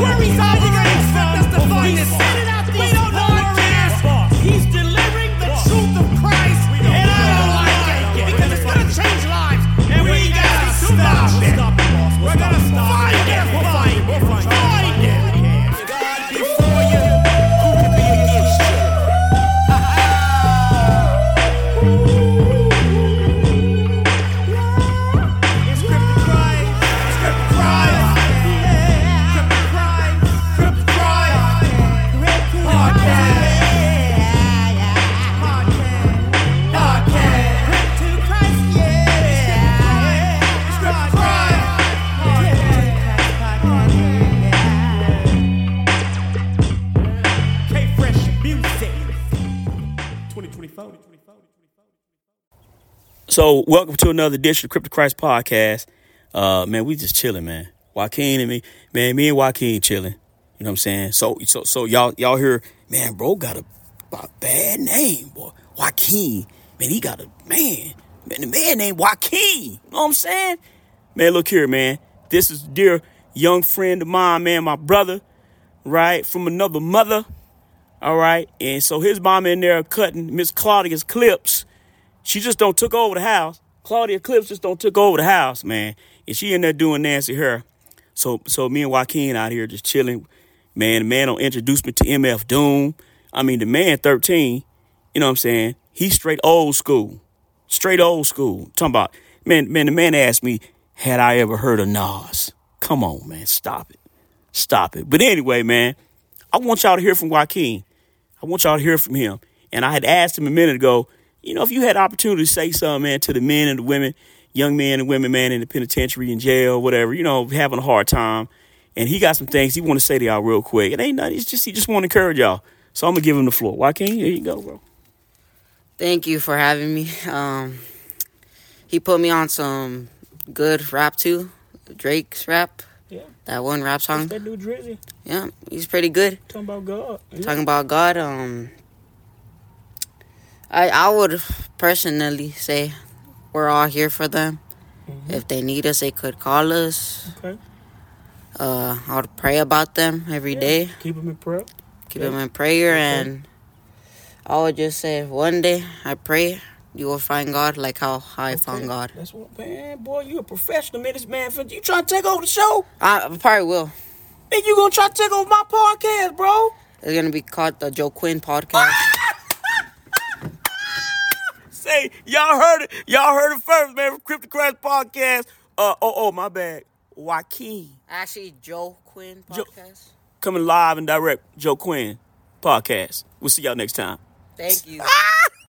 Where he's it our. He's delivering the truth of Christ, and I don't like it because it's gonna change lives, and we gotta stop it. So, welcome to another edition of Crip To Christ Podcast. Uh, man, we just chilling, man. Joaquin and me, man, me and Joaquin chilling. You know what I'm saying? So, so, so y'all, y'all hear, man, bro got a, a bad name, boy. Joaquin, man, he got a man, man, the man named Joaquin. You know what I'm saying? Man, look here, man. This is dear young friend of mine, man, my brother, right, from another mother. All right, and so his mom in there cutting Miss Claudia's clips. She just don't took over the house. Claudia Clips just don't took over the house, man. And she in there doing Nancy her. So so me and Joaquin out here just chilling. Man, the man don't introduce me to MF Doom. I mean, the man 13, you know what I'm saying? He's straight old school. Straight old school. Talking about, man, man, the man asked me, had I ever heard of Nas? Come on, man. Stop it. Stop it. But anyway, man, I want y'all to hear from Joaquin. I want y'all to hear from him. And I had asked him a minute ago, you know, if you had opportunity to say something, man, to the men and the women, young men and women, man, in the penitentiary, in jail, whatever, you know, having a hard time. And he got some things he want to say to y'all real quick. It ain't nothing. It's just he just want to encourage y'all. So I'm gonna give him the floor. Joaquin, here you go, bro. Thank you for having me. Um, he put me on some good rap too, Drake's rap. Yeah. That one rap song. That dude Drizzy Yeah, he's pretty good. talking about God. Talking about God. Um, I I would personally say we're all here for them. If they need us, they could call us. Okay. Uh, I would pray about them every day. Keep him in prayer. keep them in prayer and I would just say one day I pray you will find God like how I found God. That's what, man, boy, you a professional, man. This man, you trying to take over the show? I probably will. And you gonna try to take over my podcast, bro? It's gonna be called the Joe Quinn podcast. Say, y'all heard it. Y'all heard it first, man, from Crypto Crash Podcast. Uh, oh, oh, my bad. Joaquin. Actually, Joe Quinn podcast. Coming live and direct, Joe Quinn Podcast. We'll see y'all next time. Thank you. Ah!